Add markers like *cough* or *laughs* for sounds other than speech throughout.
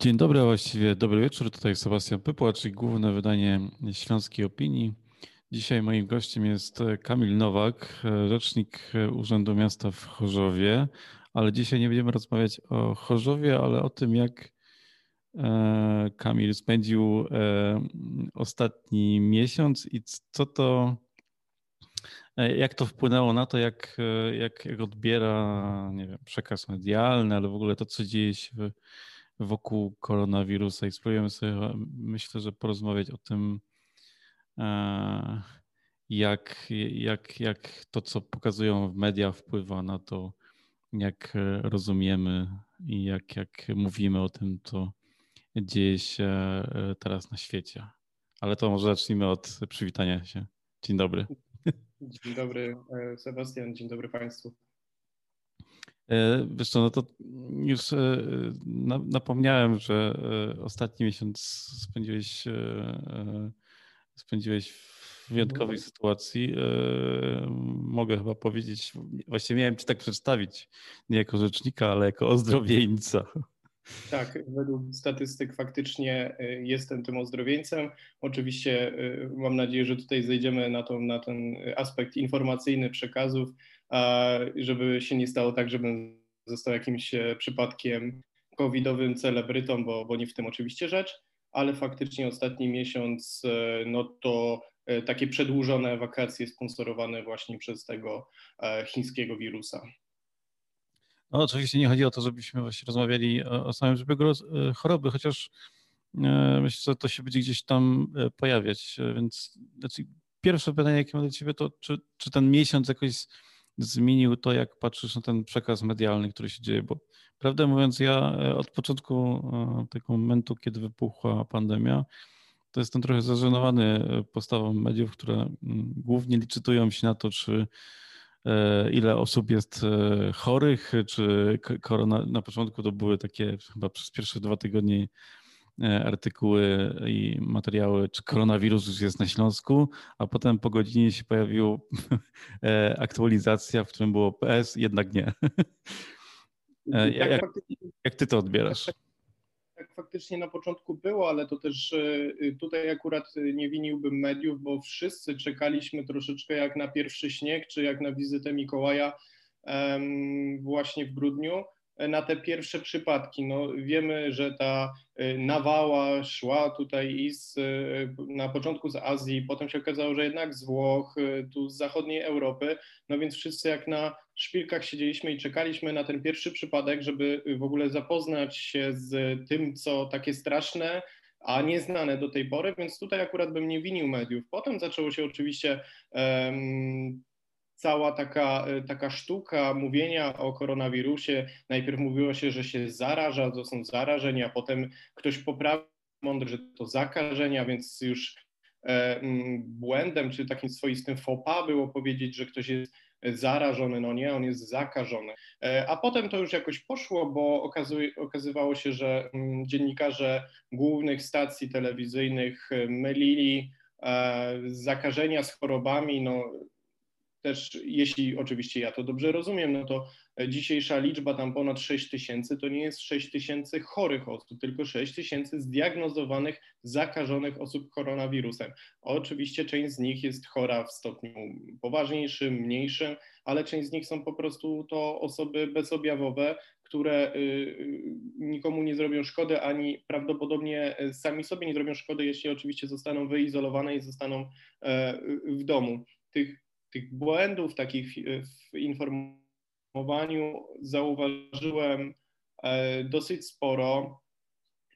Dzień dobry, właściwie dobry wieczór. Tutaj Sebastian Pypła, czyli główne wydanie Śląskiej Opinii. Dzisiaj moim gościem jest Kamil Nowak, rzecznik Urzędu Miasta w Chorzowie, ale dzisiaj nie będziemy rozmawiać o Chorzowie, ale o tym, jak e, Kamil spędził e, ostatni miesiąc i co to, e, jak to wpłynęło na to, jak, jak, jak odbiera, nie wiem, przekaz medialny, ale w ogóle to, co dzieje się w wokół koronawirusa i spróbujemy sobie, myślę, że porozmawiać o tym, e, jak, jak, jak to, co pokazują w mediach, wpływa na to, jak rozumiemy i jak, jak mówimy o tym, co dzieje się e, teraz na świecie. Ale to może zacznijmy od przywitania się. Dzień dobry. Dzień dobry, e, Sebastian. Dzień dobry Państwu. E, wiesz co, no to już e, napomniałem, że e, ostatni miesiąc spędziłeś, spędziłeś w wyjątkowej mhm. sytuacji. Mogę chyba powiedzieć, właśnie miałem cię tak przedstawić, nie jako rzecznika, ale jako ozdrowieńca. Tak, według statystyk faktycznie jestem tym ozdrowieńcem. Oczywiście mam nadzieję, że tutaj zejdziemy na, to, na ten aspekt informacyjny przekazów żeby się nie stało tak, żebym został jakimś e, przypadkiem covidowym celebrytą, bo, bo nie w tym oczywiście rzecz, ale faktycznie ostatni miesiąc, e, no to e, takie przedłużone wakacje sponsorowane właśnie przez tego chińskiego wirusa. No oczywiście nie chodzi o to, żebyśmy właśnie rozmawiali o, samym przebiegu choroby, chociaż myślę, że to się będzie gdzieś tam pojawiać, więc znaczy pierwsze pytanie, jakie mam do Ciebie, to czy, czy ten miesiąc jakoś zmienił to, jak patrzysz na ten przekaz medialny, który się dzieje, bo prawdę mówiąc, ja e, od początku e, tego momentu, kiedy wybuchła pandemia, to jestem trochę zażenowany e, postawą mediów, które głównie liczytują się na to, czy ile osób jest chorych, czy korona, na początku to były takie chyba przez pierwsze dwa tygodnie artykuły i materiały, czy koronawirus już jest na Śląsku, a potem po godzinie się pojawiła *laughs* e, aktualizacja, w którym było PS, jednak nie. E, jak, jak, jak ty to odbierasz? Tak, tak faktycznie na początku było, ale to też tutaj akurat nie winiłbym mediów, bo wszyscy czekaliśmy troszeczkę jak na pierwszy śnieg, czy jak na wizytę Mikołaja właśnie w grudniu na te pierwsze przypadki. No, wiemy, że ta y, nawała szła tutaj i z, y, na początku z Azji, potem się okazało, że jednak z Włoch, y, tu z zachodniej Europy, no więc wszyscy jak na szpilkach siedzieliśmy i czekaliśmy na ten pierwszy przypadek, żeby w ogóle zapoznać się z tym, co takie straszne, a nieznane do tej pory, więc tutaj akurat bym nie winił mediów. Potem zaczęło się oczywiście um, cała taka, e, taka sztuka mówienia o koronawirusie. Najpierw mówiło się, że się zaraża, to są zarażenia, potem ktoś poprawił mądrze, że to zakażenia, więc już e, błędem czy takim swoistym fopa było powiedzieć, że ktoś jest zarażony, no nie, on jest zakażony. E, a potem to już jakoś poszło, bo okazuje, okazywało się, że dziennikarze głównych stacji telewizyjnych mylili zakażenia z chorobami, no też, jeśli oczywiście ja to dobrze rozumiem, no to dzisiejsza liczba tam ponad 6 tysięcy to nie jest 6 tysięcy chorych osób, tylko 6 tysięcy zdiagnozowanych, zakażonych osób koronawirusem. Oczywiście część z nich jest chora w stopniu poważniejszym, mniejszym, ale część z nich są po prostu to osoby bezobjawowe, które y, y, nikomu nie zrobią szkody, ani prawdopodobnie sami sobie nie zrobią szkody, jeśli oczywiście zostaną wyizolowane i zostaną e, w domu. Tych tych błędów takich w informowaniu zauważyłem e, dosyć sporo.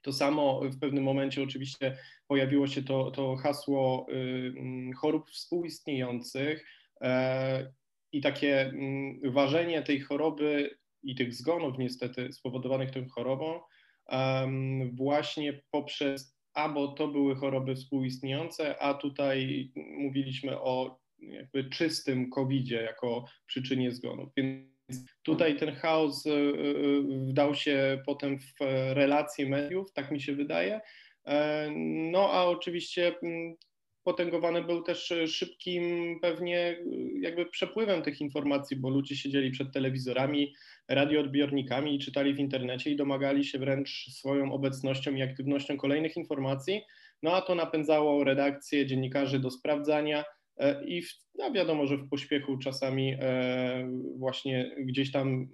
To samo w pewnym momencie oczywiście pojawiło się to, to hasło y, chorób współistniejących e, i takie mm, ważenie tej choroby i tych zgonów niestety spowodowanych tą chorobą właśnie poprzez albo to były choroby współistniejące, a tutaj mówiliśmy o jakby czystym COVID-zie jako przyczynie zgonów. Więc tutaj ten chaos y, y, wdał się potem w relacje mediów, tak mi się wydaje. E, no a oczywiście mm, potęgowany był też szybkim pewnie jakby przepływem tych informacji, bo ludzie siedzieli przed telewizorami, radioodbiornikami i czytali w internecie i domagali się wręcz swoją obecnością i aktywnością kolejnych informacji, no a to napędzało redakcję, dziennikarzy do sprawdzania e, i w, no wiadomo, że w pośpiechu czasami e, właśnie gdzieś tam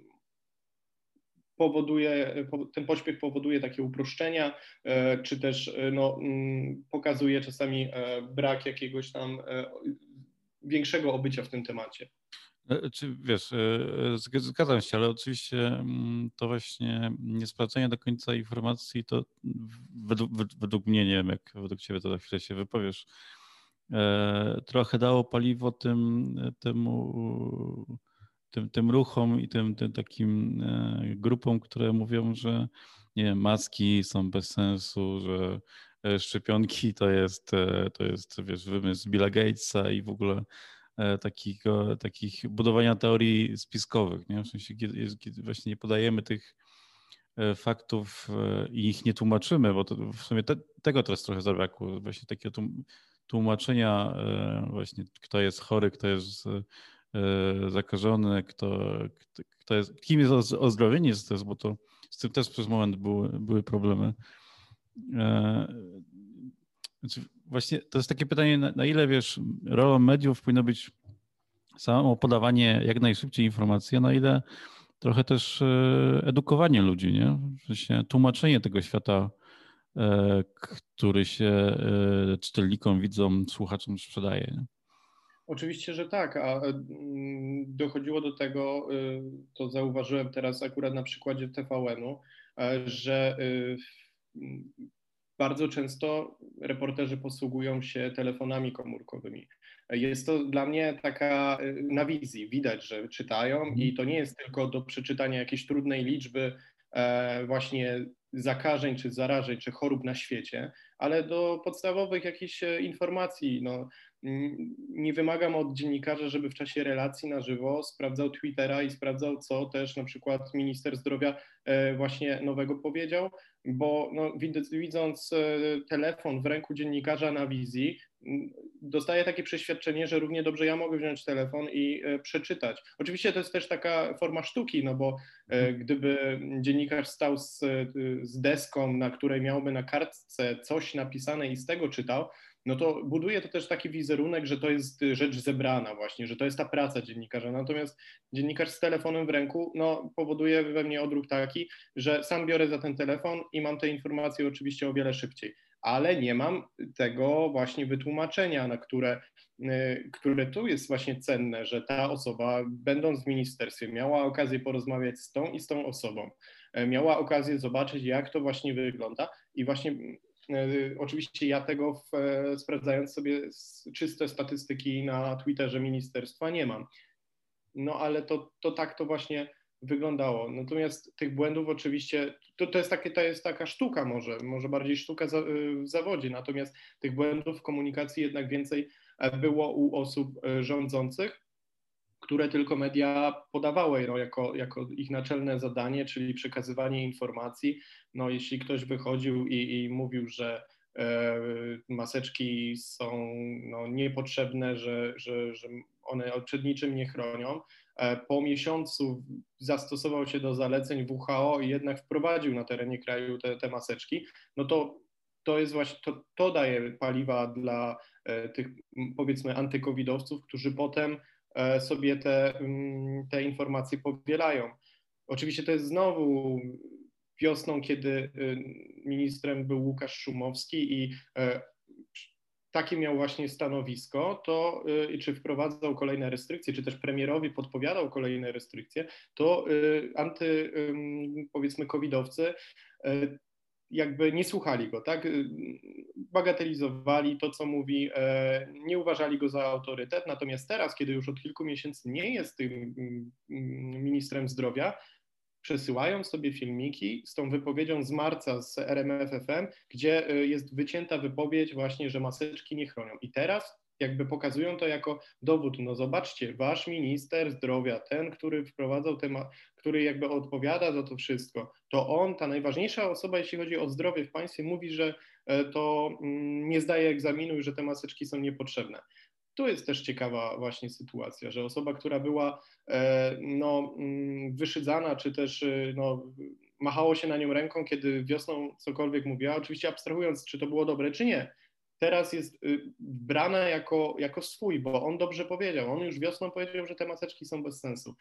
powoduje, ten pośpiech powoduje takie uproszczenia, e, czy też no, mm, pokazuje czasami brak jakiegoś tam większego obycia w tym temacie. Czy wiesz, zgadzam się, ale oczywiście mm, to właśnie niesprawdzenie do końca informacji to według, według mnie, nie wiem jak według Ciebie to za chwilę się wypowiesz, e, trochę dało paliwo tym, temu, tym, tym ruchom i tym, tym takim e, grupom, które mówią, że nie wiem, maski są bez sensu, że e, szczepionki to jest, to jest wiesz, wymysł Billa Gatesa i w ogóle takich, takich budowania teorii spiskowych, nie? W sensie, właśnie nie podajemy tych E, faktów e, i ich nie tłumaczymy, bo to w sumie te, tego teraz trochę zabrakło, właśnie takiego tłumaczenia e, właśnie kto jest chory, kto jest zakażony, kto, kto jest, kim jest ozdrowienie z tego, bo to z tym też przez moment były, były problemy. Znaczy właśnie to jest takie pytanie, na, na ile wiesz, rolą mediów powinno być samo podawanie jak najszybciej informacji, a na ile trochę też e, edukowanie ludzi, nie? W tłumaczenie tego świata, e, który się e, czytelnikom, widzom, słuchaczom sprzedaje. Oczywiście, że tak, a dochodziło do tego, to zauważyłem teraz akurat na przykładzie TVN-u, że bardzo często reporterzy posługują się telefonami komórkowymi. Jest to dla mnie taka na wizji, widać, że czytają i mhm. to nie jest tylko do przeczytania jakiejś trudnej liczby e, właśnie zakażeń, czy zarażeń, czy chorób na świecie, ale do podstawowych jakichś e, informacji. No, nie wymagam od dziennikarza, żeby w czasie relacji na żywo sprawdzał Twittera i sprawdzał, co też na przykład minister zdrowia e, właśnie nowego powiedział, bo no, widząc telefon w ręku dziennikarza na wizji, dostaję takie przeświadczenie, że równie dobrze ja mogę wziąć telefon i e, przeczytać. Oczywiście to jest też taka forma sztuki, no bo e, mhm. gdyby dziennikarz stał z, z deską, na której miałby na kartce coś napisane i z tego czytał, no to buduje to też taki wizerunek, że to jest rzecz zebrana właśnie, że to jest ta praca dziennikarza. Natomiast dziennikarz z telefonem w ręku, no powoduje we mnie odruch taki, że sam biorę za ten telefon i mam te informacje oczywiście o wiele szybciej ale nie mam tego właśnie wytłumaczenia, na które, y, które tu jest właśnie cenne, że ta osoba, będąc w ministerstwie, miała okazję porozmawiać z tą i z tą osobą, e, miała okazję zobaczyć, jak to właśnie wygląda i właśnie y, Oczywiście ja tego w, e, sprawdzając sobie czyste statystyki na Twitterze ministerstwa nie mam. No ale to, to tak to właśnie wyglądało. Natomiast tych błędów oczywiście, to, to, jest, takie, to jest taka sztuka może, może bardziej sztuka za, w zawodzie, natomiast tych błędów w komunikacji jednak więcej e, było u osób e, rządzących, które tylko media podawały no, jako, jako ich naczelne zadanie, czyli przekazywanie informacji. No, jeśli ktoś wychodził i, i mówił, że e, maseczki są no, niepotrzebne, że, że, że one przed niczym nie chronią, po miesiącu zastosował się do zaleceń WHO i jednak wprowadził na terenie kraju te, te maseczki, no to to jest właśnie, to, to daje paliwa dla e, tych powiedzmy antykowidowców, którzy potem e, sobie te, te informacje powielają. Oczywiście to jest znowu wiosną, kiedy ministrem był Łukasz Szumowski i takie miał właśnie stanowisko, to y, czy wprowadzał kolejne restrykcje, czy też premierowi podpowiadał kolejne restrykcje, to y, anty, powiedzmy, covidowcy y, jakby nie słuchali go, tak? Bagatelizowali to, co mówi, e, nie uważali go za autorytet. Natomiast teraz, kiedy już od kilku miesięcy nie jest tym mm, ministrem zdrowia, przesyłają sobie filmiki z tą wypowiedzią z marca z RMFFM, gdzie y, jest wycięta wypowiedź właśnie, że maseczki nie chronią. I teraz jakby pokazują to jako dowód. No zobaczcie, wasz minister zdrowia, ten, który wprowadzał temat, który jakby odpowiada za to wszystko, to on, ta najważniejsza osoba, jeśli chodzi o zdrowie w państwie, mówi, że e, to mm, nie zdaje egzaminu i że te maseczki są niepotrzebne. Tu jest też ciekawa właśnie sytuacja, że osoba, która była e, no, mm, wyszydzana, czy też e, no, machało się na nią ręką, kiedy wiosną cokolwiek mówiła, oczywiście abstrahując, czy to było dobre, czy nie, teraz jest y, brana jako, jako swój, bo on dobrze powiedział. On już wiosną powiedział, że te maseczki są bez sensu.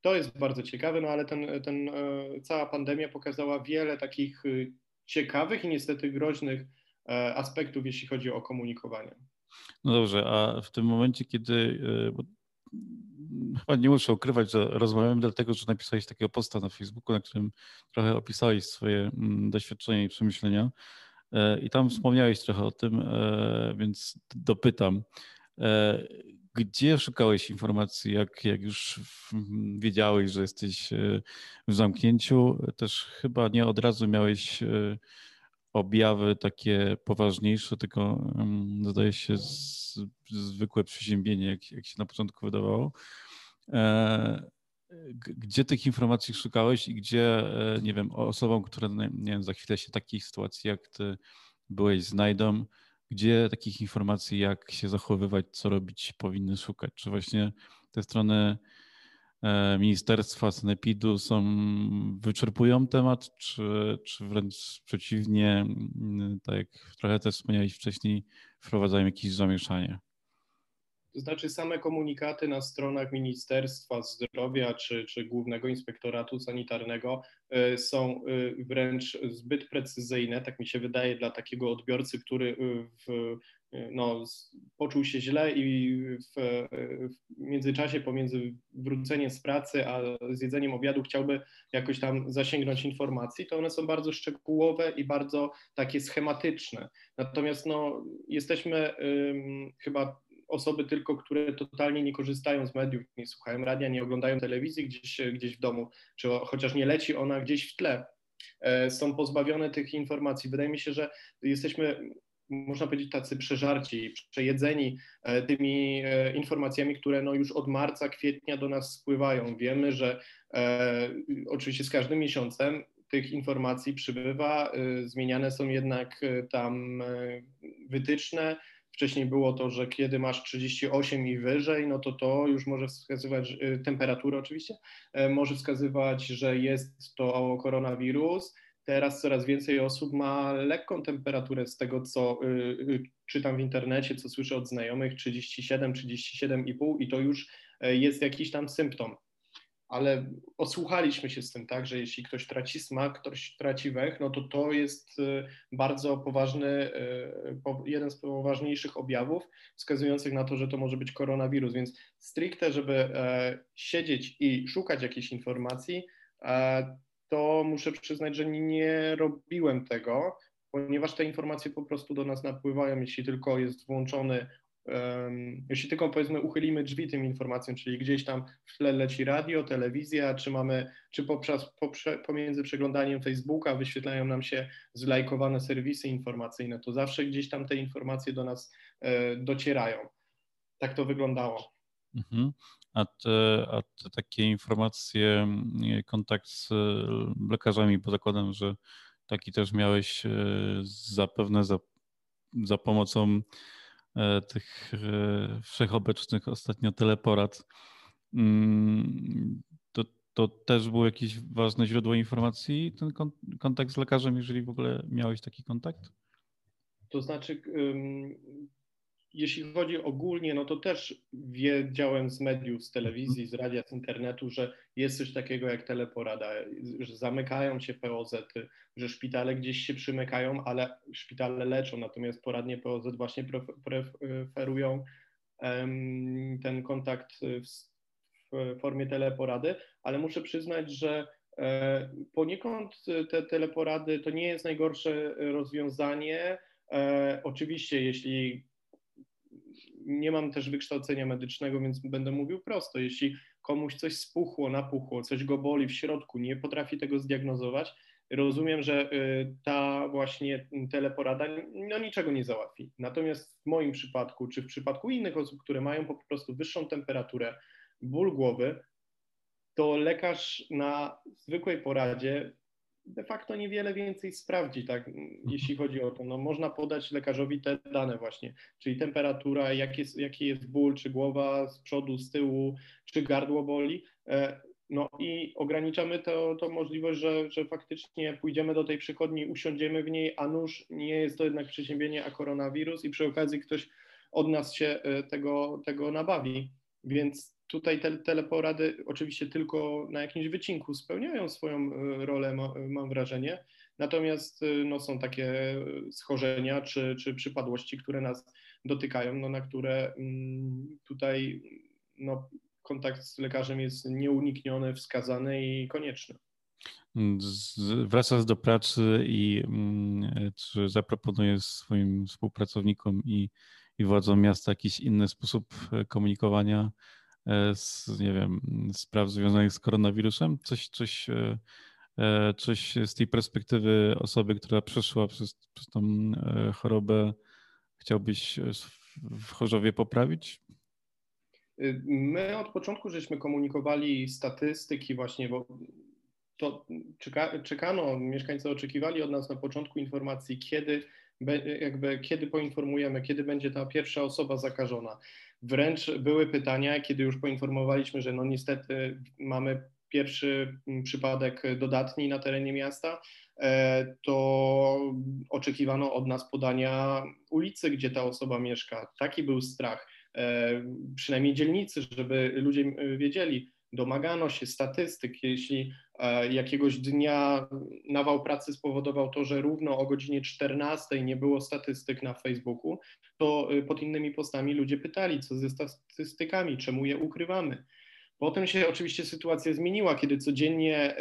To jest bardzo ciekawe, no ale ten, ten, e, cała pandemia pokazała wiele takich y, ciekawych i niestety groźnych aspektów, jeśli chodzi o komunikowanie. No dobrze, a w tym momencie, kiedy chyba nie muszę ukrywać, że rozmawiamy dlatego, że napisałeś takiego posta na Facebooku, na którym trochę opisałeś swoje mm, doświadczenia i przemyślenia. E, I tam wspomniałeś trochę o tym, e, więc dopytam. E, gdzie szukałeś informacji, jak, jak już wiedziałeś, że jesteś w zamknięciu? Też chyba nie od razu miałeś objawy takie poważniejsze, tylko zdaje się z, zwykłe przeziębienie, jak, jak się na początku wydawało. Gdzie tych informacji szukałeś i gdzie, nie wiem, osobom, które nie wiem, za chwilę się takiej sytuacji jak ty byłeś, znajdą, gdzie takich informacji, jak się zachowywać, co robić, powinny szukać? Czy właśnie te strony e, ministerstwa, sanepidu są, wyczerpują temat, czy, czy wręcz przeciwnie, tak jak trochę też wspomniałeś wcześniej, wprowadzają jakieś zamieszanie? To znaczy same komunikaty na stronach Ministerstwa Zdrowia czy, czy Głównego Inspektoratu Sanitarnego y, są y, wręcz zbyt precyzyjne, tak mi się wydaje, dla takiego odbiorcy, który w, no, poczuł się źle i w, w międzyczasie pomiędzy wróceniem z pracy a zjedzeniem obiadu chciałby jakoś tam zasięgnąć informacji, to one są bardzo szczegółowe i bardzo takie schematyczne. Natomiast no, jesteśmy ym, chyba osoby tylko, które totalnie nie korzystają z mediów, nie słuchają radia, nie oglądają telewizji gdzieś, gdzieś w domu, czy chociaż nie leci ona gdzieś w tle, e, są pozbawione tych informacji. Wydaje mi się, że jesteśmy można powiedzieć, tacy przeżarci, przejedzeni e, tymi e, informacjami, które no już od marca, kwietnia do nas spływają. Wiemy, że e, oczywiście z każdym miesiącem tych informacji przybywa, zmieniane są jednak tam wytyczne, Wcześniej było to, że kiedy masz 38 i wyżej, no to to już może wskazywać, temperaturę oczywiście, może wskazywać, że jest to koronawirus. Teraz coraz więcej osób ma lekką temperaturę z tego, co y, y, czytam w internecie, co słyszę od znajomych, 37, 37,5 i to już e, jest jakiś tam symptom. Ale osłuchaliśmy się z tym, tak, że jeśli ktoś traci smak, ktoś traci węch, no to to jest y, bardzo poważny, jeden z poważniejszych objawów wskazujących na to, że to może być koronawirus, więc stricte, żeby e, siedzieć i szukać jakiejś informacji, e, to muszę przyznać, że nie robiłem tego, ponieważ te informacje po prostu do nas napływają, jeśli tylko jest włączony jeśli tylko powiedzmy uchylimy drzwi tym informacjom, czyli gdzieś tam w tle leci radio, telewizja, czy mamy, czy poprzez, poprze, pomiędzy przeglądaniem Facebooka wyświetlają nam się zlajkowane serwisy informacyjne, to zawsze gdzieś tam te informacje do nas e, docierają. Tak to wyglądało. Mhm. A, te, a te takie informacje, kontakt z lekarzami, bo zakładam, że taki też miałeś e, zapewne za, za pomocą E, tych wszechobecnych ostatnio teleporad. Mm, to, to też było jakieś ważne źródło informacji, ten kontakt z lekarzem, jeżeli w ogóle miałeś taki kontakt? To znaczy, jeśli chodzi ogólnie, no to też wiedziałem z mediów, z telewizji, z radia, z internetu, że jest coś takiego jak teleporada, że zamykają się POZ, że szpitale gdzieś się przymykają, ale szpitale leczą, natomiast poradnie POZ właśnie preferują ten kontakt w formie teleporady, ale muszę przyznać, że e, poniekąd te teleporady to nie jest najgorsze rozwiązanie. E, oczywiście, jeśli nie mam też wykształcenia medycznego, więc będę mówił prosto. Jeśli komuś coś spuchło, napuchło, coś go boli w środku, nie potrafi tego zdiagnozować, rozumiem, że ta właśnie teleporada no, niczego nie załatwi. Natomiast w moim przypadku, czy w przypadku innych osób, które mają po prostu wyższą temperaturę, ból głowy, to lekarz na zwykłej poradzie de facto niewiele więcej sprawdzi, tak, jeśli chodzi o to. No, można podać lekarzowi te dane właśnie, czyli temperatura, jaki jest, jaki jest ból, czy głowa z przodu, z tyłu, czy gardło boli. E, no i ograniczamy to, to możliwość, że, że faktycznie pójdziemy do tej przychodni, usiądziemy w niej, a nuż nie jest to jednak przeziębienie, a koronawirus i przy okazji ktoś od nas się e, tego, tego nabawi. Więc tutaj te teleporady oczywiście tylko na jakimś wycinku spełniają swoją e, rolę, mam wrażenie. Natomiast e, no, są takie schorzenia czy, czy przypadłości, które nas dotykają, no, na które mm, tutaj no, kontakt z lekarzem jest nieunikniony, wskazany i konieczny. Wracasz do pracy i mm, czy swoim współpracownikom i, i władzom miasta jakiś inny sposób e, komunikowania e, z, nie wiem, spraw związanych z koronawirusem? Coś, coś, e, coś z tej perspektywy osoby, która przeszła przez, przez tą chorobę, chciałbyś w Chorzowie poprawić? My od początku żeśmy komunikowali statystyki właśnie, bo to czeka, czekano, mieszkańcy oczekiwali od nas na początku informacji, kiedy, jakby, kiedy poinformujemy, kiedy będzie ta pierwsza osoba zakażona. Wręcz były pytania, kiedy już poinformowaliśmy, że no niestety mamy pierwszy przypadek dodatni na terenie miasta, e, to oczekiwano od nas podania ulicy, gdzie ta osoba mieszka. Taki był strach. E, przynajmniej dzielnicy, żeby ludzie wiedzieli, domagano się statystyk, jeśli jakiegoś dnia nawał pracy spowodował to, że równo o godzinie 14 nie było statystyk na Facebooku, to e, pod innymi postami ludzie pytali, co ze statystykami, czemu je ukrywamy. Potem się oczywiście sytuacja zmieniła, kiedy codziennie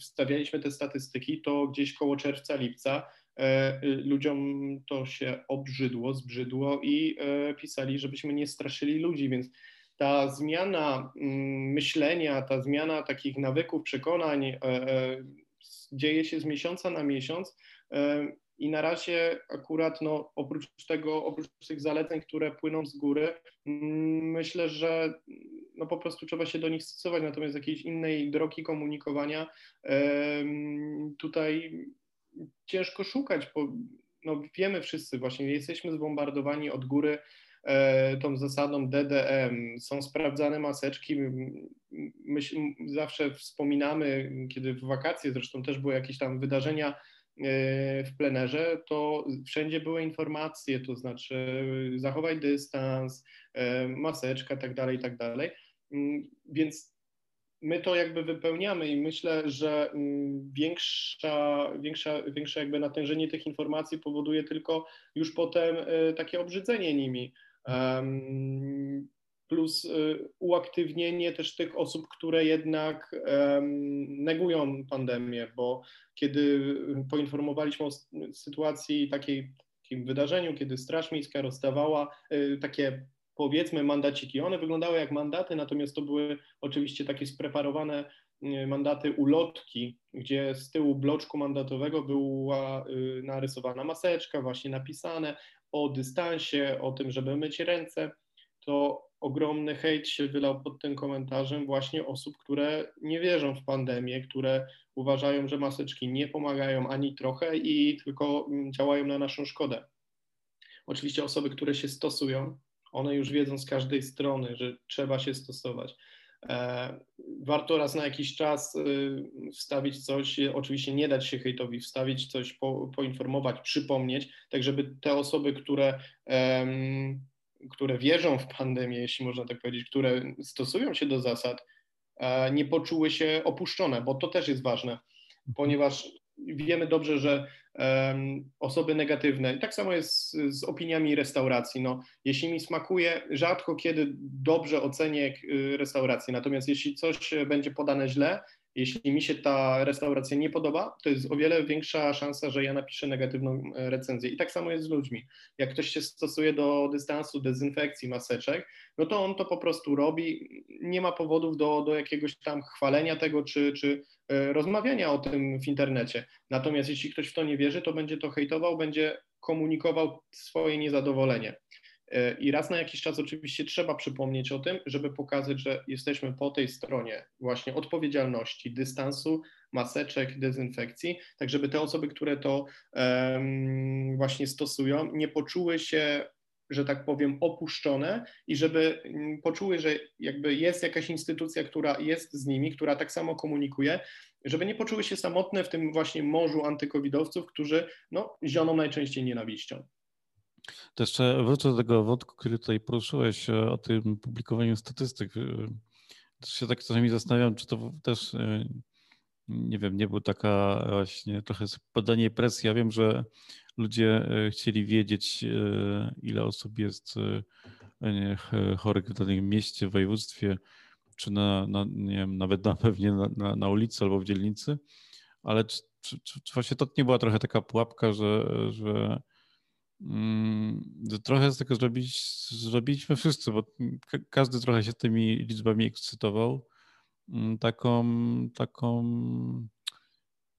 wstawialiśmy te statystyki, to gdzieś koło czerwca, lipca E, ludziom to się obrzydło, zbrzydło i e, pisali, żebyśmy nie straszyli ludzi, więc ta zmiana mm, myślenia, ta zmiana takich nawyków, przekonań e, dzieje się z miesiąca na miesiąc i na razie akurat no, oprócz tego, oprócz tych zaleceń, które płyną z góry, mm, myślę, że no, po prostu trzeba się do nich stosować, natomiast jakiejś innej drogi komunikowania tutaj ciężko szukać, bo no, wiemy wszyscy, właśnie jesteśmy zbombardowani od góry e, tą zasadą DDM, są sprawdzane maseczki. My zawsze wspominamy, kiedy w wakacje zresztą też były jakieś tam wydarzenia e, w plenerze, to wszędzie były informacje, to znaczy zachowaj dystans, e, maseczka, tak dalej, tak dalej. Mm, więc my to jakby wypełniamy i myślę, że mm, większa, większa, większe jakby natężenie tych informacji powoduje tylko już potem takie obrzydzenie nimi. Plus y, uaktywnienie też tych osób, które jednak negują pandemię, bo kiedy poinformowaliśmy o sytuacji takiej, takim wydarzeniu, kiedy Straż Miejska rozdawała y, takie powiedzmy mandaciki. One wyglądały jak mandaty, natomiast to były oczywiście takie spreparowane y, mandaty ulotki, gdzie z tyłu bloczku mandatowego była narysowana maseczka, właśnie napisane o dystansie, o tym, żeby myć ręce. To ogromny hejt się wylał pod tym komentarzem właśnie osób, które nie wierzą w pandemię, które uważają, że maseczki nie pomagają ani trochę i tylko mm, działają na naszą szkodę. Oczywiście osoby, które się stosują, one już wiedzą z każdej strony, że trzeba się stosować. E, warto raz na jakiś czas y, wstawić coś, oczywiście nie dać się hejtowi, wstawić coś, po, poinformować, przypomnieć, tak żeby te osoby, które, które wierzą w pandemię, jeśli można tak powiedzieć, które stosują się do zasad, e, nie poczuły się opuszczone, bo to też jest ważne, ponieważ wiemy dobrze, że osoby negatywne, i tak samo jest z, z, opiniami restauracji. No, jeśli mi smakuje, rzadko kiedy dobrze ocenię y, restaurację, natomiast jeśli coś będzie podane źle, Jeśli mi się ta restauracja nie podoba, to jest o wiele większa szansa, że ja napiszę negatywną e, recenzję. I tak samo jest z ludźmi. Jak ktoś się stosuje do dystansu, dezynfekcji, maseczek, no to on to po prostu robi. Nie ma powodów do, do jakiegoś tam chwalenia tego, czy, czy e, rozmawiania o tym w internecie. Natomiast jeśli ktoś w to nie wierzy, to będzie to hejtował, będzie komunikował swoje niezadowolenie. E, I raz na jakiś czas oczywiście trzeba przypomnieć o tym, żeby pokazać, że jesteśmy po tej stronie właśnie odpowiedzialności, dystansu, maseczek, dezynfekcji, tak żeby te osoby, które to um, właśnie stosują, nie poczuły się że tak powiem, opuszczone i żeby mm, poczuły, że jakby jest jakaś instytucja, która jest z nimi, która tak samo komunikuje, żeby nie poczuły się samotne w tym właśnie morzu antykowidowców, którzy no, zioną najczęściej nienawiścią. To jeszcze wrócę do tego wątku, który tutaj poruszyłeś e, o tym publikowaniu statystyk. E, to się tak czasami zastanawiam, czy to też, e, nie wiem, nie był taka właśnie trochę podanie presji. Ja wiem, że ludzie chcieli wiedzieć, ile osób jest chorych w danym mieście, województwie, czy na, na nie wiem, nawet na pewnie na, na, na ulicy albo w dzielnicy, ale czy, czy, czy, czy właśnie to nie była trochę taka pułapka, że, że trochę z tego zrobić, zrobiliśmy wszyscy, bo każdy trochę się tymi liczbami ekscytował. Mm, taką, taką,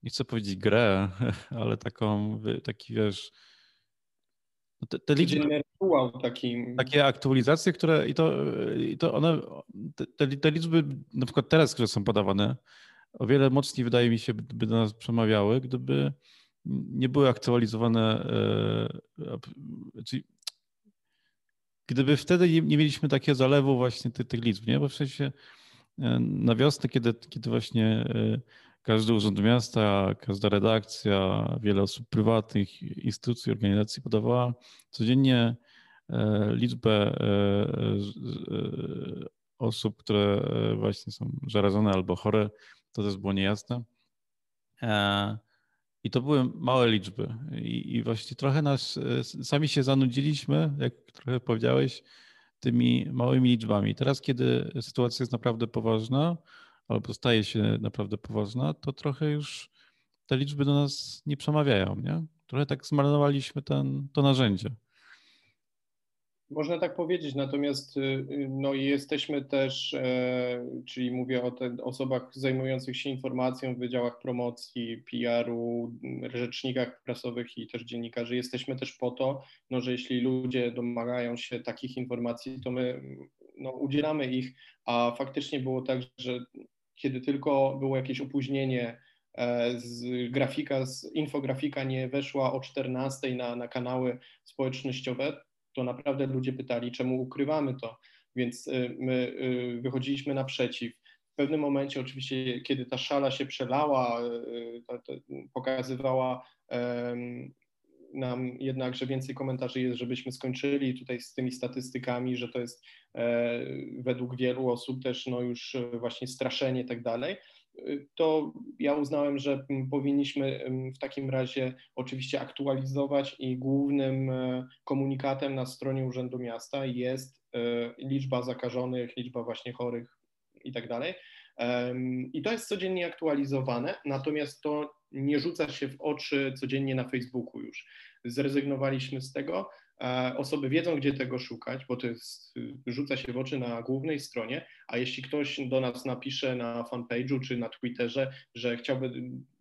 nie chcę powiedzieć grę, *laughs* ale taką, taki wiesz, no te, te liczby, taki... Takie aktualizacje, które i to, i to one, te, te liczby na przykład teraz, które są podawane, o wiele mocniej wydaje mi się, by do nas przemawiały, gdyby nie były aktualizowane. E, czyli gdyby wtedy nie, nie mieliśmy takiego zalewu właśnie tych, tych liczb, nie? Bo w sensie e, na wiosnę, kiedy, kiedy właśnie e, każdy urząd miasta, każda redakcja, wiele osób prywatnych, instytucji, organizacji podawała codziennie liczbę osób, które właśnie są zarażone albo chore, to też było niejasne. I to były małe liczby. I, I, właśnie trochę nas, sami się zanudziliśmy, jak trochę powiedziałeś, tymi małymi liczbami. Teraz, kiedy sytuacja jest naprawdę poważna, albo staje się naprawdę poważna, to trochę już te liczby do nas nie przemawiają. Nie? Trochę tak zmarnowaliśmy ten, to narzędzie. Można tak powiedzieć, natomiast y, y, no, jesteśmy też, e, czyli mówię o te osobach zajmujących się informacją w wydziałach promocji, PR-u, rzecznikach prasowych i też dziennikarzy, jesteśmy też po to, no, że jeśli ludzie domagają się takich informacji, to my no, udzielamy ich, a faktycznie było tak, że kiedy tylko było jakieś opóźnienie, e, z grafika, z infografika nie weszła o 14 na, na kanały społecznościowe, to naprawdę ludzie pytali, czemu ukrywamy to, więc y, my y, wychodziliśmy naprzeciw. W pewnym momencie, oczywiście, kiedy ta szala się przelała, y, pokazywała nam jednak, że więcej komentarzy jest, żebyśmy skończyli tutaj z tymi statystykami, że to jest e, według wielu osób też no już właśnie straszenie i tak dalej to ja uznałem, że powinniśmy w takim razie oczywiście aktualizować i głównym e, komunikatem na stronie Urzędu Miasta jest e, liczba zakażonych, liczba właśnie chorych i tak dalej. I to jest codziennie aktualizowane, natomiast to nie rzuca się w oczy codziennie na Facebooku już. Zrezygnowaliśmy z tego, osoby wiedzą, gdzie tego szukać, bo to jest, rzuca się w oczy na głównej stronie, a jeśli ktoś do nas napisze na fanpage'u czy na Twitterze, że chciałby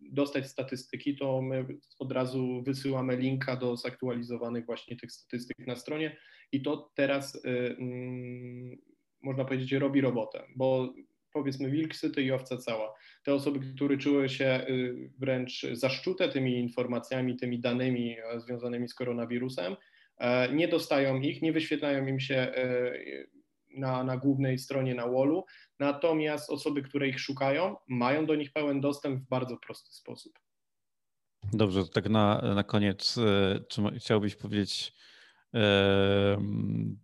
dostać statystyki, to my od razu wysyłamy linka do zaktualizowanych właśnie tych statystyk na stronie i to teraz y, y, można powiedzieć robi robotę, bo powiedzmy wilk syty i owca cała. Te osoby, które czuły się y, wręcz zaszczute tymi informacjami, tymi danymi związanymi z koronawirusem, E, nie dostają ich, nie wyświetlają im się e, na, na głównej stronie na wallu, natomiast osoby, które ich szukają, mają do nich pełen dostęp w bardzo prosty sposób. Dobrze, to tak na, na koniec, e, czy chciałbyś powiedzieć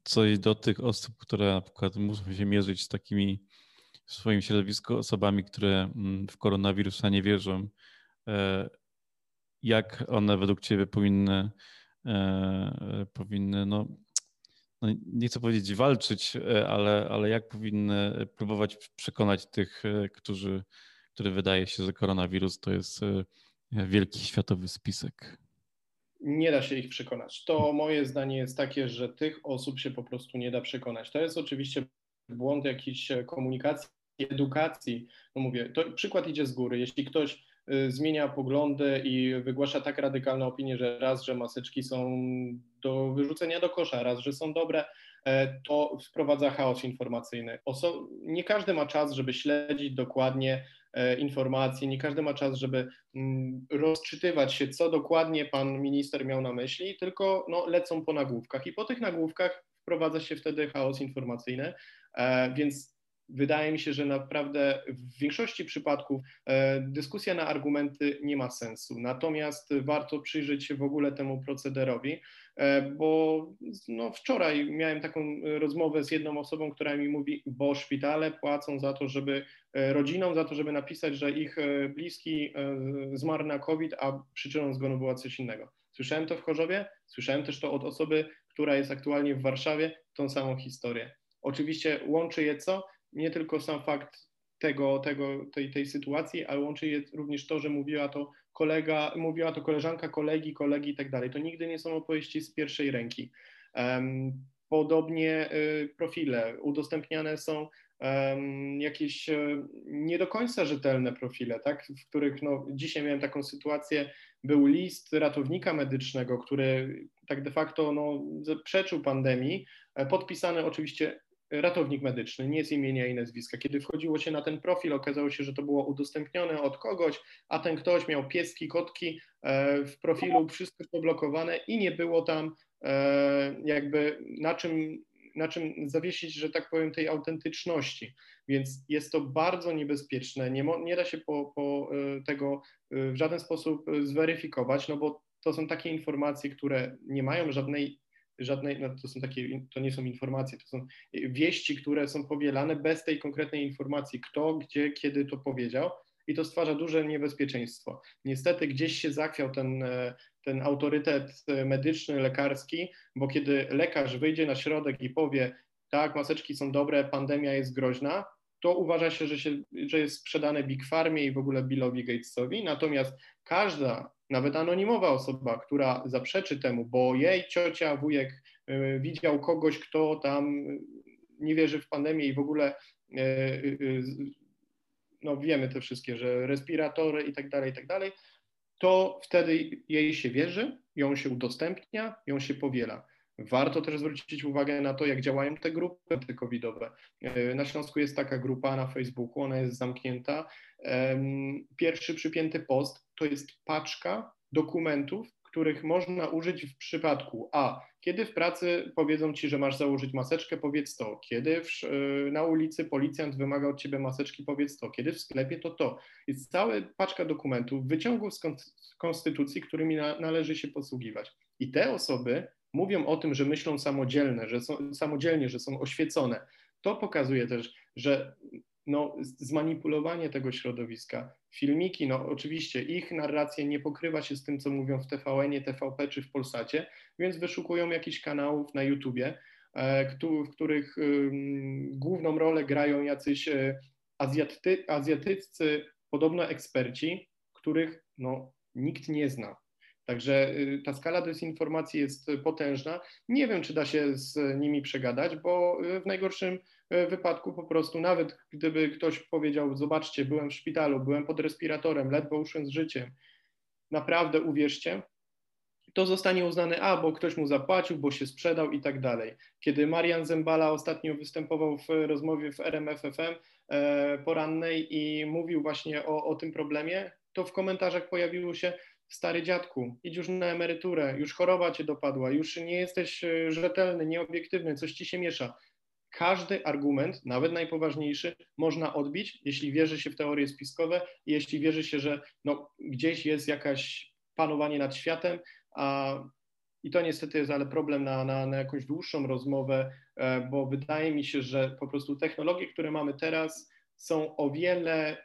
coś do tych osób, które na przykład muszą się mierzyć z takimi w swoim środowisku osobami, które mm, w koronawirusa nie wierzą, jak one według Ciebie powinny E, powinny, no, no, nie chcę powiedzieć walczyć, e, ale, ale jak powinny próbować przekonać tych, e, którzy, który wydaje się, że koronawirus to jest wielki światowy spisek? Nie da się ich przekonać. To moje zdanie jest takie, że tych osób się po prostu nie da przekonać. To jest oczywiście błąd jakiejś komunikacji, edukacji. No mówię, to przykład idzie z góry. Jeśli ktoś zmienia poglądy i wygłasza tak radykalne opinie, że raz, że maseczki są do wyrzucenia do kosza, raz, że są dobre, e, to wprowadza chaos informacyjny. Oso nie każdy ma czas, żeby śledzić dokładnie e, informacje, nie każdy ma czas, żeby mm, rozczytywać się, co dokładnie pan minister miał na myśli, tylko no, lecą po nagłówkach i po tych nagłówkach wprowadza się wtedy chaos informacyjny, e, więc wydaje mi się, że naprawdę w większości przypadków e, dyskusja na argumenty nie ma sensu. Natomiast warto przyjrzeć się w ogóle temu procederowi, e, bo no wczoraj miałem taką rozmowę z jedną osobą, która mi mówi, bo szpitale płacą za to, żeby e, rodzinom za to, żeby napisać, że ich bliski zmarł na COVID, a przyczyną zgonu była coś innego. Słyszałem to w Chorzowie, słyszałem też to od osoby, która jest aktualnie w Warszawie, tą samą historię. Oczywiście łączy je co? Nie tylko sam fakt tego, tego, tej, tej sytuacji, ale łączy je również to, że mówiła to kolega, mówiła to koleżanka kolegi, kolegi i tak dalej. To nigdy nie są opowieści z pierwszej ręki. Podobnie y, profile udostępniane są jakieś e, nie do końca rzetelne profile, tak, w których no, dzisiaj miałem taką sytuację, był list ratownika medycznego, który tak de facto no, przeczył pandemii, e, podpisany oczywiście ratownik medyczny, nie z imienia i nazwiska. Kiedy wchodziło się na ten profil, okazało się, że to było udostępnione od kogoś, a ten ktoś miał pieski, kotki e, w profilu, wszystko poblokowane i nie było tam e, jakby na czym, na czym zawiesić, że tak powiem, tej autentyczności. Więc jest to bardzo niebezpieczne. Nie, nie da się po, po e, tego w żaden sposób zweryfikować, no bo to są takie informacje, które nie mają żadnej żadnej, no to są takie, to nie są informacje, to są wieści, które są powielane bez tej konkretnej informacji, kto, gdzie, kiedy to powiedział i to stwarza duże niebezpieczeństwo. Niestety gdzieś się zachwiał ten, e, ten autorytet medyczny, lekarski, bo kiedy lekarz wyjdzie na środek i powie, tak, maseczki są dobre, pandemia jest groźna, to uważa się, że, się, że jest sprzedane Big Farmie i w ogóle Billowi Gatesowi, natomiast każda nawet anonimowa osoba, która zaprzeczy temu, bo jej ciocia, wujek y, widział kogoś, kto tam nie wierzy w pandemię i w ogóle y, y, no wiemy te wszystkie, że respiratory i tak dalej, i tak dalej, to wtedy jej się wierzy, ją się udostępnia, ją się powiela. Warto też zwrócić uwagę na to, jak działają te grupy antykowidowe. Na Śląsku jest taka grupa na Facebooku, ona jest zamknięta. Pierwszy przypięty post to jest paczka dokumentów, których można użyć w przypadku A. Kiedy w pracy powiedzą ci, że masz założyć maseczkę, powiedz to. Kiedy w, na ulicy policjant wymaga od ciebie maseczki, powiedz to. Kiedy w sklepie, to to. Jest cała paczka dokumentów, wyciągów z konstytucji, którymi na, należy się posługiwać. I te osoby mówią o tym, że myślą samodzielne, że są, samodzielnie, że są oświecone. To pokazuje też, że no, zmanipulowanie tego środowiska, filmiki, no oczywiście ich narracja nie pokrywa się z tym, co mówią w TVN-ie, TVP czy w Polsacie, więc wyszukują jakichś kanałów na YouTubie, e, w których główną rolę grają jacyś e, azjaty, azjatyccy, podobno eksperci, których no, nikt nie zna. Także y, ta skala dezinformacji jest potężna. Nie wiem, czy da się z nimi przegadać, bo y, w najgorszym y, wypadku po prostu, nawet gdyby ktoś powiedział: Zobaczcie, byłem w szpitalu, byłem pod respiratorem, ledwo uszłem z życiem, naprawdę uwierzcie, to zostanie uznane, a bo ktoś mu zapłacił, bo się sprzedał i tak dalej. Kiedy Marian Zembala ostatnio występował w rozmowie w RMFFM e, porannej i mówił właśnie o, o tym problemie, to w komentarzach pojawiło się, stary dziadku, idź już na emeryturę, już choroba cię dopadła, już nie jesteś e, rzetelny, nieobiektywny, coś ci się miesza. Każdy argument, nawet najpoważniejszy, można odbić, jeśli wierzy się w teorie spiskowe, jeśli wierzy się, że no, gdzieś jest jakaś panowanie nad światem, a i to niestety jest ale problem na, na, na jakąś dłuższą rozmowę, e, bo wydaje mi się, że po prostu technologie, które mamy teraz, są o wiele,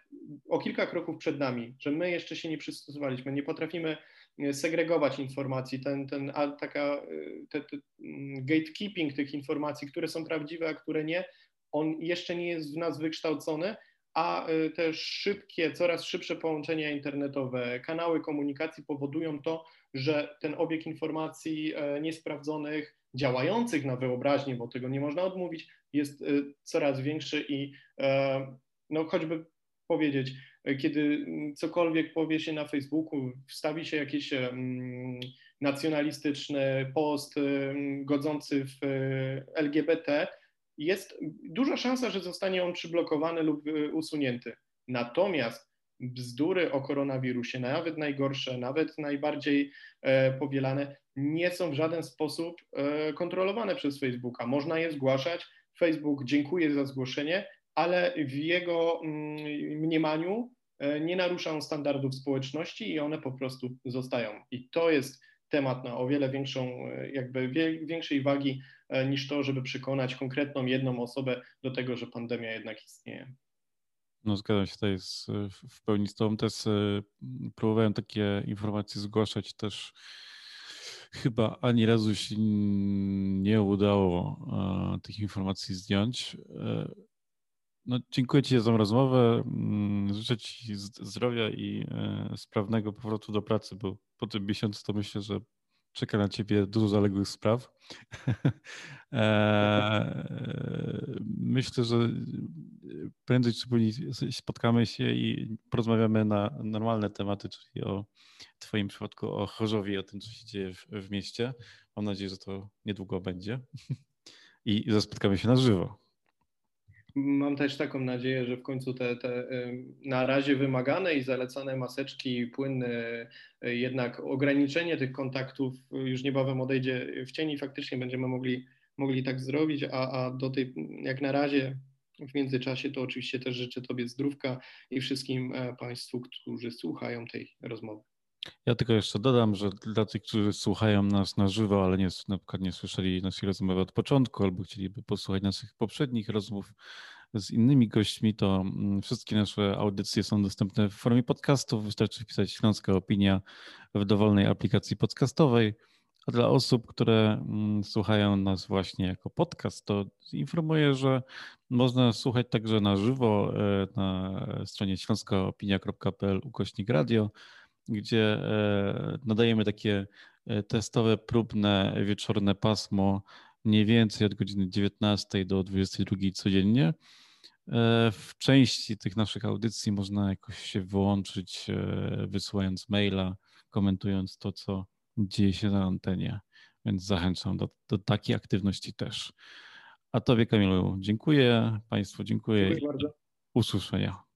o kilka kroków przed nami, że my jeszcze się nie przystosowaliśmy, nie potrafimy e, segregować informacji, ten, ten a, taka, e, te, te, mm, gatekeeping tych informacji, które są prawdziwe, a które nie, on jeszcze nie jest w nas wykształcony, a też szybkie, coraz szybsze połączenia internetowe, kanały komunikacji powodują to, że ten obieg informacji niesprawdzonych, działających na wyobraźnię, bo tego nie można odmówić, jest coraz większy i no choćby powiedzieć, kiedy cokolwiek powie się na Facebooku, wstawi się jakiś nacjonalistyczny post godzący w LGBT, jest duża szansa, że zostanie on przyblokowany lub y, usunięty. Natomiast bzdury o koronawirusie, nawet najgorsze, nawet najbardziej e, powielane, nie są w żaden sposób e, kontrolowane przez Facebooka. Można je zgłaszać. Facebook dziękuję za zgłoszenie, ale w jego mm, mniemaniu e, nie naruszają standardów społeczności i one po prostu zostają. I to jest temat na o wiele większą, jakby większej wagi E, niż to, żeby przekonać konkretną jedną osobę do tego, że pandemia jednak istnieje. No zgadzam się tutaj z, w pełni z Tobą. Też e, próbowałem takie informacje zgłaszać też chyba ani razu się nie udało e, tych informacji zdjąć. No, dziękuję Ci za rozmowę. Mm, życzę Ci zdrowia i sprawnego powrotu do pracy, bo po tym miesiącu to myślę, że czeka na ciebie dużo zaległych spraw. *laughs* E, myślę, że prędzej czy później spotkamy się i porozmawiamy na normalne tematy, czyli o Twoim przypadku, o Chorzowie, o tym, co się dzieje w, w mieście. Mam nadzieję, że to niedługo będzie *laughs* i że spotkamy się na żywo. Mam też taką nadzieję, że w końcu te, te na razie wymagane i zalecane maseczki, płynne, y, jednak ograniczenie tych kontaktów już niebawem odejdzie w cień i faktycznie będziemy mogli, mogli tak zrobić, a, a do tej, jak na razie w międzyczasie to oczywiście też życzę Tobie zdrówka i wszystkim e, Państwu, którzy słuchają tej rozmowy. Ja tylko jeszcze dodam, że dla tych, którzy słuchają nas na żywo, ale nie, na przykład nie słyszeli naszej rozmowy od początku albo chcieliby posłuchać naszych poprzednich rozmów z innymi gośćmi, to mm, wszystkie nasze audycje są dostępne w formie podcastów. Wystarczy wpisać Śląska Opinia w dowolnej aplikacji podcastowej. A dla osób, które mm, słuchają nas właśnie jako podcast, to informuję, że można słuchać także na żywo e, na stronie śląskaopinia.pl ukośnik radio gdzie e, nadajemy takie e, testowe, próbne, wieczorne pasmo mniej więcej od godziny 19 do 22 codziennie. E, w części tych naszych audycji można jakoś się wyłączyć, wysyłając maila, komentując to, co dzieje się na antenie. Więc zachęcam do, do takiej aktywności też. A Tobie, Kamilu, dziękuję. Państwu dziękuję. Dziękuję bardzo. Usłyszenia.